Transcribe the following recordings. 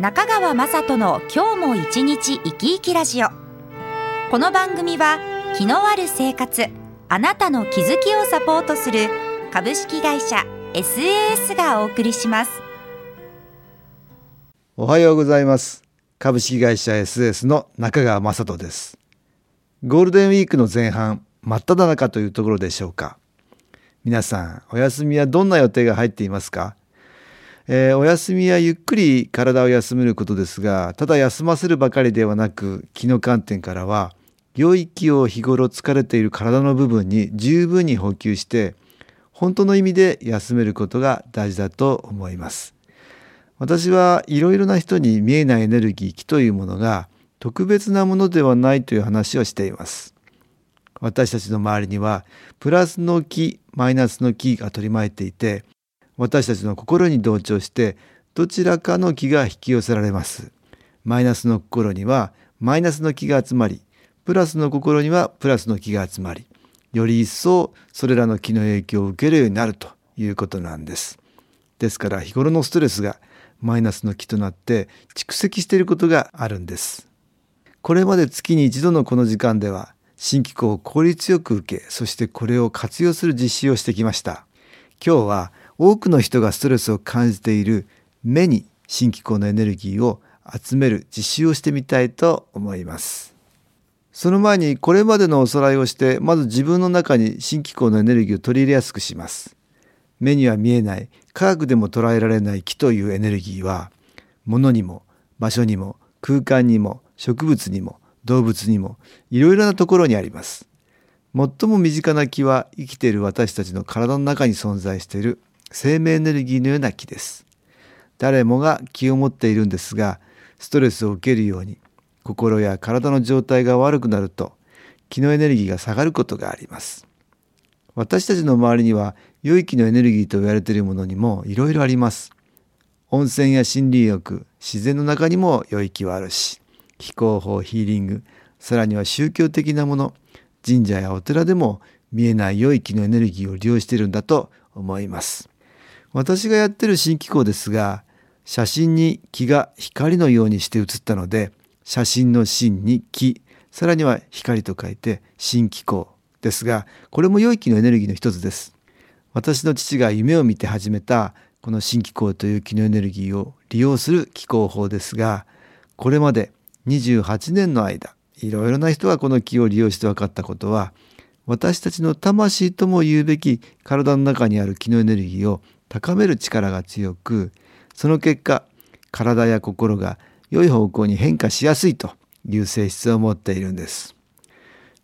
中川雅人の今日も一日生き生きラジオ。この番組は気のある生活あなたの気づきをサポートする株式会社 SAS がお送りします。おはようございます。株式会社 SAS の中川雅人です。ゴールデンウィークの前半真っ只中というところでしょうか。皆さんお休みはどんな予定が入っていますか？えー、お休みはゆっくり体を休めることですがただ休ませるばかりではなく気の観点からは良い気を日頃疲れている体の部分に十分に補給して本当の意味で休めることが大事だと思います。私はいろいろな人に見えないエネルギー気というものが特別なものではないという話をしています。私たちの周りにはプラスの気マイナスの気が取り巻いていて私たちの心に同調してどちらかの気が引き寄せられます。マイナスの心にはマイナスの気が集まり、プラスの心にはプラスの気が集まり、より一層それらの気の影響を受けるようになるということなんです。ですから日頃のストレスがマイナスの気となって蓄積していることがあるんです。これまで月に一度のこの時間では新機構を効率よく受け、そしてこれを活用する実施をしてきました。今日は多くの人がストレスを感じている目に新機構のエネルギーを集める実習をしてみたいと思います。その前にこれまでのおさらいをしてまず自分の中に新機構のエネルギーを取り入れやすくします。目には見えない科学でも捉えられない気というエネルギーは物にも場所にも空間にも植物にも動物にもいろいろなところにあります。最も身近な気は生きている私たちの体の中に存在している生命エネルギーのような気です。誰もが気を持っているんですが、ストレスを受けるように心や体の状態が悪くなると気のエネルギーが下がることがあります。私たちの周りには良い気のエネルギーと言われているものにもいろいろあります。温泉や森林浴、自然の中にも良い気はあるし、気候法、ヒーリング、さらには宗教的なもの、神社やお寺でも見えない良い気のエネルギーを利用しているんだと思います。私がやってる新機構ですが写真に気が光のようにして写ったので写真の芯に気さらには光と書いて新機構ですがこれも良い気のエネルギーの一つです。私の父が夢を見て始めたこの新機構という気のエネルギーを利用する気候法ですがこれまで28年の間いろいろな人がこの気を利用して分かったことは私たちの魂とも言うべき体の中にある気のエネルギーを高める力が強くその結果体や心が良い方向に変化しやすいという性質を持っているんです。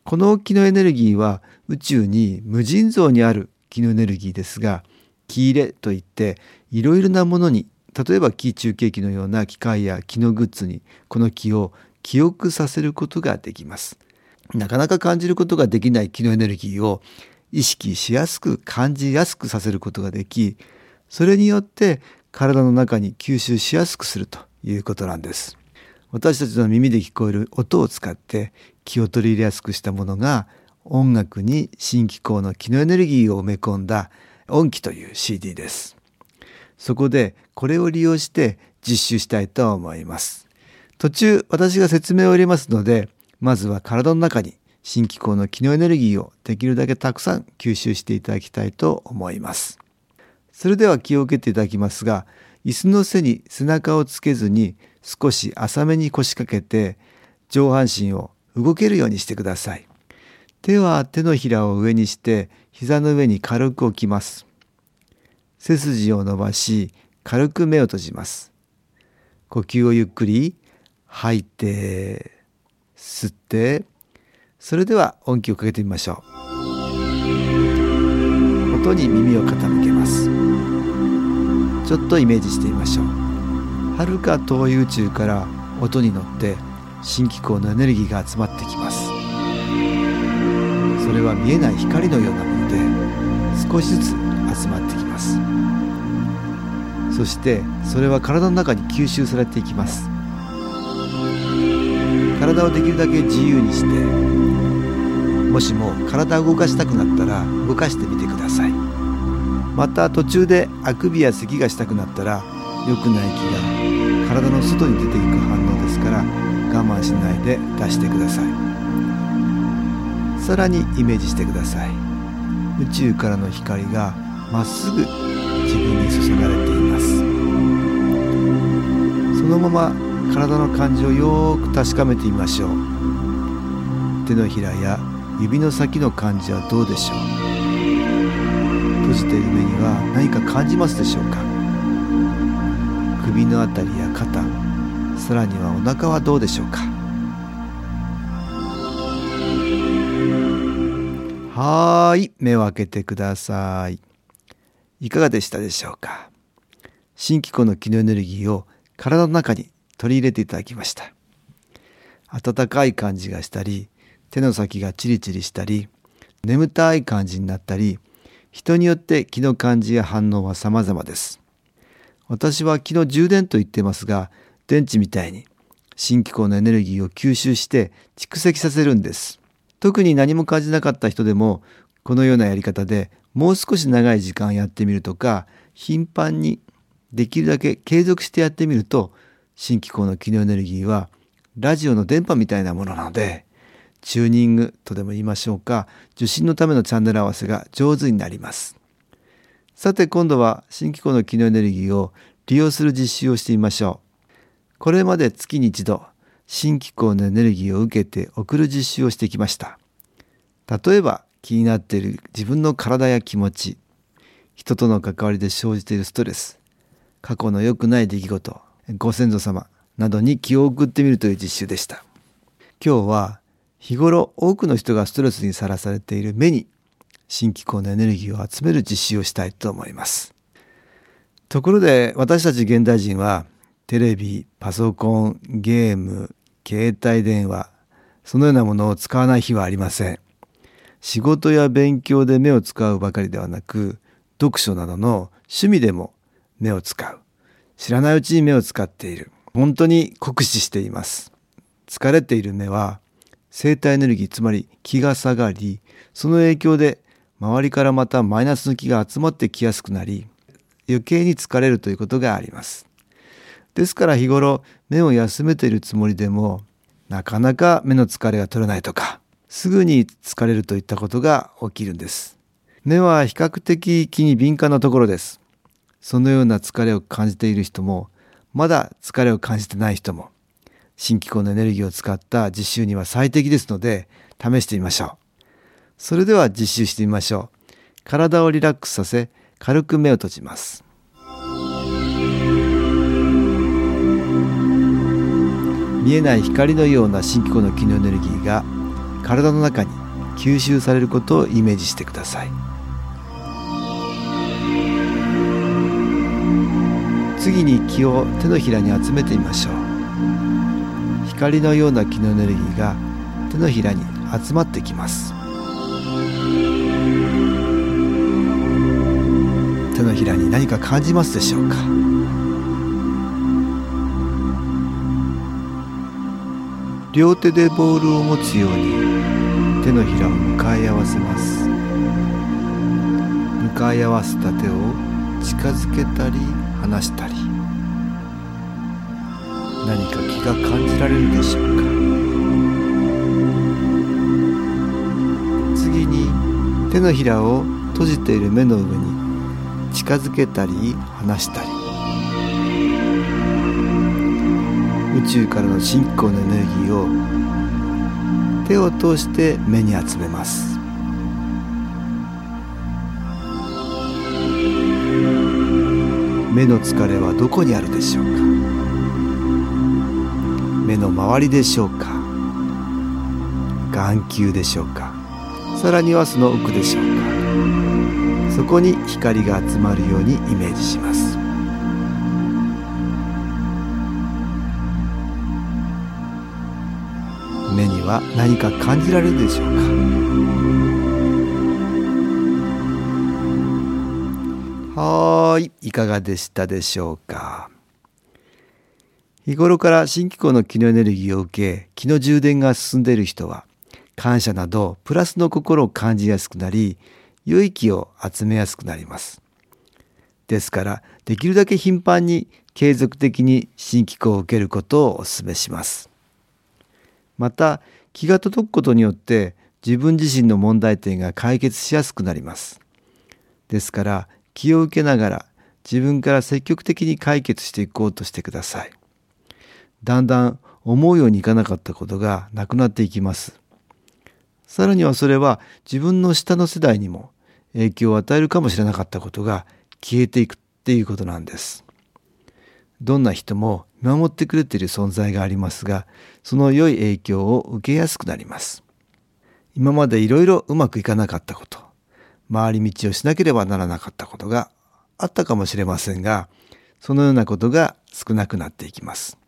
この気のエネルギーは宇宙に無尽蔵にある気のエネルギーですが気入れといっていろいろなものに例えば気中継機のような機械や気のグッズにこの気を記憶させることができます。なかなか感じることができない気のエネルギーを意識しやすく感じやすくさせることができそれによって体の中に吸収しやすくするということなんです。私たちの耳で聞こえる音を使って気を取り入れやすくしたものが音楽に新機構の気のエネルギーを埋め込んだ音機という CD です。そこでこれを利用して実習したいと思います。途中私が説明を入れますのでまずは体の中に新機構の気のエネルギーをできるだけたくさん吸収していただきたいと思います。それでは気を受けていただきますが椅子の背に背中をつけずに少し浅めに腰掛けて上半身を動けるようにしてください。手は手のひらを上にして膝の上に軽く置きます。背筋を伸ばし軽く目を閉じます。呼吸をゆっくり吐いて吸ってそれでは音気をかけてみましょう。音に耳を傾けます。ちょっとイメージしてみましょう。はるか遠い宇宙から音に乗って新機構のエネルギーが集まってきます。それは見えない光のようなもので少しずつ集まってきます。そしてそれは体の中に吸収されていきます。体をできるだけ自由にしてもしも体を動かしたくなったら動かしてみてください。また途中であくびや咳がしたくなったら良くない気が体の外に出ていく反応ですから我慢しないで出してください。さらにイメージしてください。宇宙からの光がまっすぐ自分に注がれています。そのまま体の感じをよく確かめてみましょう。手のひらや指の先の感じはどうでしょう。閉じている目には何か感じますでしょうか。首のあたりや肩さらにはお腹はどうでしょうか。はい目を開けてください。いかがでしたでしょうか。新機構の気のエネルギーを体の中に取り入れていただきました。温かい感じがしたり手の先がチリチリしたり眠たい感じになったり人によって気の感じや反応は様々です。私は気の充電と言ってますが電池みたいに新機構のエネルギーを吸収して蓄積させるんです。特に何も感じなかった人でもこのようなやり方でもう少し長い時間やってみるとか頻繁にできるだけ継続してやってみると新機構の機能エネルギーはラジオの電波みたいなものなのでチューニングとでも言いましょうか受信のためのチャンネル合わせが上手になります。さて今度は新機構の機能エネルギーを利用する実習をしてみましょう。これまで月に一度新機構のエネルギーを受けて送る実習をしてきました。例えば気になっている自分の体や気持ち人との関わりで生じているストレス過去の良くない出来事ご先祖様などに気を送ってみるという実習でした。今日は日頃多くの人がストレスにさらされている目に新機構のエネルギーを集める実習をしたいと思います。ところで私たち現代人はテレビパソコンゲーム携帯電話そのようなものを使わない日はありません。仕事や勉強で目を使うばかりではなく読書などの趣味でも目を使う。知らないうちに目を使っている。本当に酷使しています。疲れている目は生体エネルギーつまり気が下がりその影響で周りからまたマイナスの気が集まってきやすくなり余計に疲れるということがあります。ですから日頃目を休めているつもりでもなかなか目の疲れが取れないとかすぐに疲れるといったことが起きるんです。目は比較的気に敏感なところです。そのような疲れを感じている人もまだ疲れを感じてない人も新機構のエネルギーを使った実習には最適ですので試してみましょう。それでは実習してみましょう。体をリラックスさせ軽く目を閉じます。見えない光のような新機構の機能エネルギーが体の中に吸収されることをイメージしてください。次に気を手のひらに集めてみましょう。光のような気のエネルギーが手のひらに集まってきます。手のひらに何か感じますでしょうか？両手でボールを持つように手のひらを向かい合わせます。向かい合わせた手を近づけたり離したり。何か気が感じられるでしょうか。次に手のひらを閉じている目の上に近づけたり離したり。宇宙からの信仰のエネルギーを手を通して目に集めます。目の疲れはどこにあるでしょうか？目の周りでしょうか？眼球でしょうか？さらにはその奥でしょうか？そこに光が集まるようにイメージします。目には何か感じられるでしょうか？はいいかがでしたでしょうか？日頃から新機構の気のエネルギーを受け気の充電が進んでいる人は感謝などプラスの心を感じやすくなり良い気を集めやすくなります。ですからできるだけ頻繁に継続的に新機構を受けることをお勧めします。また気が届くことによって自分自身の問題点が解決しやすくなります。ですから気を受けながら自分から積極的に解決していこうとしてください。だんだん思うようにいかなかったことがなくなっていきます。さらにはそれは自分の下の世代にも影響を与えるかもしれなかったことが消えていくっていうことなんです。どんな人も見守ってくれている存在がありますがその良い影響を受けやすくなります。今までいろいろうまくいかなかったこと回り道をしなければならなかったことがあったかもしれませんがそのようなことが少なくなっていきます。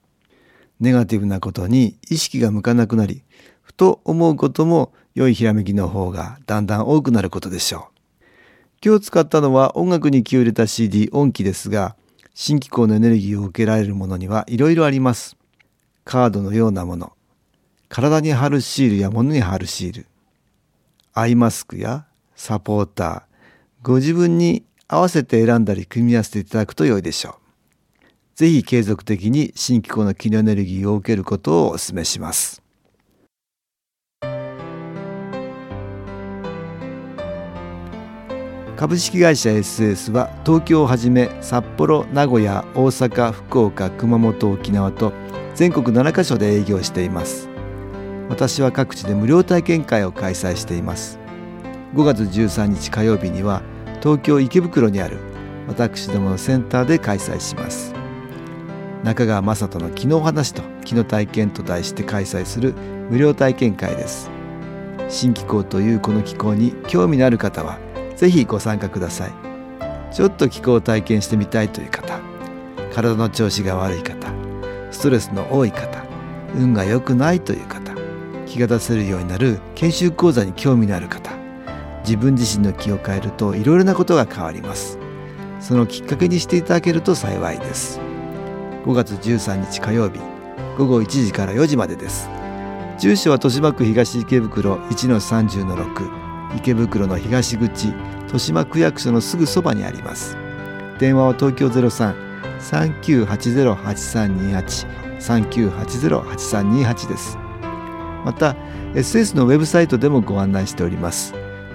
ネガティブなことに意識が向かなくなりふと思うことも良いひらめきの方がだんだん多くなることでしょう。今日使ったのは音楽に気を入れた CD 音機ですが新機構のエネルギーを受けられるものにはいろいろあります。カードのようなもの。体に貼るシールや物に貼るシール。アイマスクやサポーターご自分に合わせて選んだり組み合わせていただくと良いでしょう。ぜひ継続的に新機構の気のエネルギーを受けることをお勧めします。株式会社 SS は東京をはじめ札幌名古屋大阪福岡熊本沖縄と全国7カ所で営業しています。私は各地で無料体験会を開催しています。5月13日火曜日には東京池袋にある私どものセンターで開催します。中川雅人の「気の話と気の体験」と題して開催する無料体験会です。新気候というこの気候に興味のある方は是非ご参加ください。ちょっと気候を体験してみたいという方体の調子が悪い方ストレスの多い方運が良くないという方気が出せるようになる研修講座に興味のある方自分自身の気を変えるといろいろなことが変わります。そのきっかけにしていただけると幸いです。5月13日火曜日午後1時から4時までです。住所は豊島区東池袋1-30-6池袋の東口豊島区役所のすぐそばにあります。電話は東京03-3980-8328 3980-8328です。また SS のウェブサイトでもご案内しております。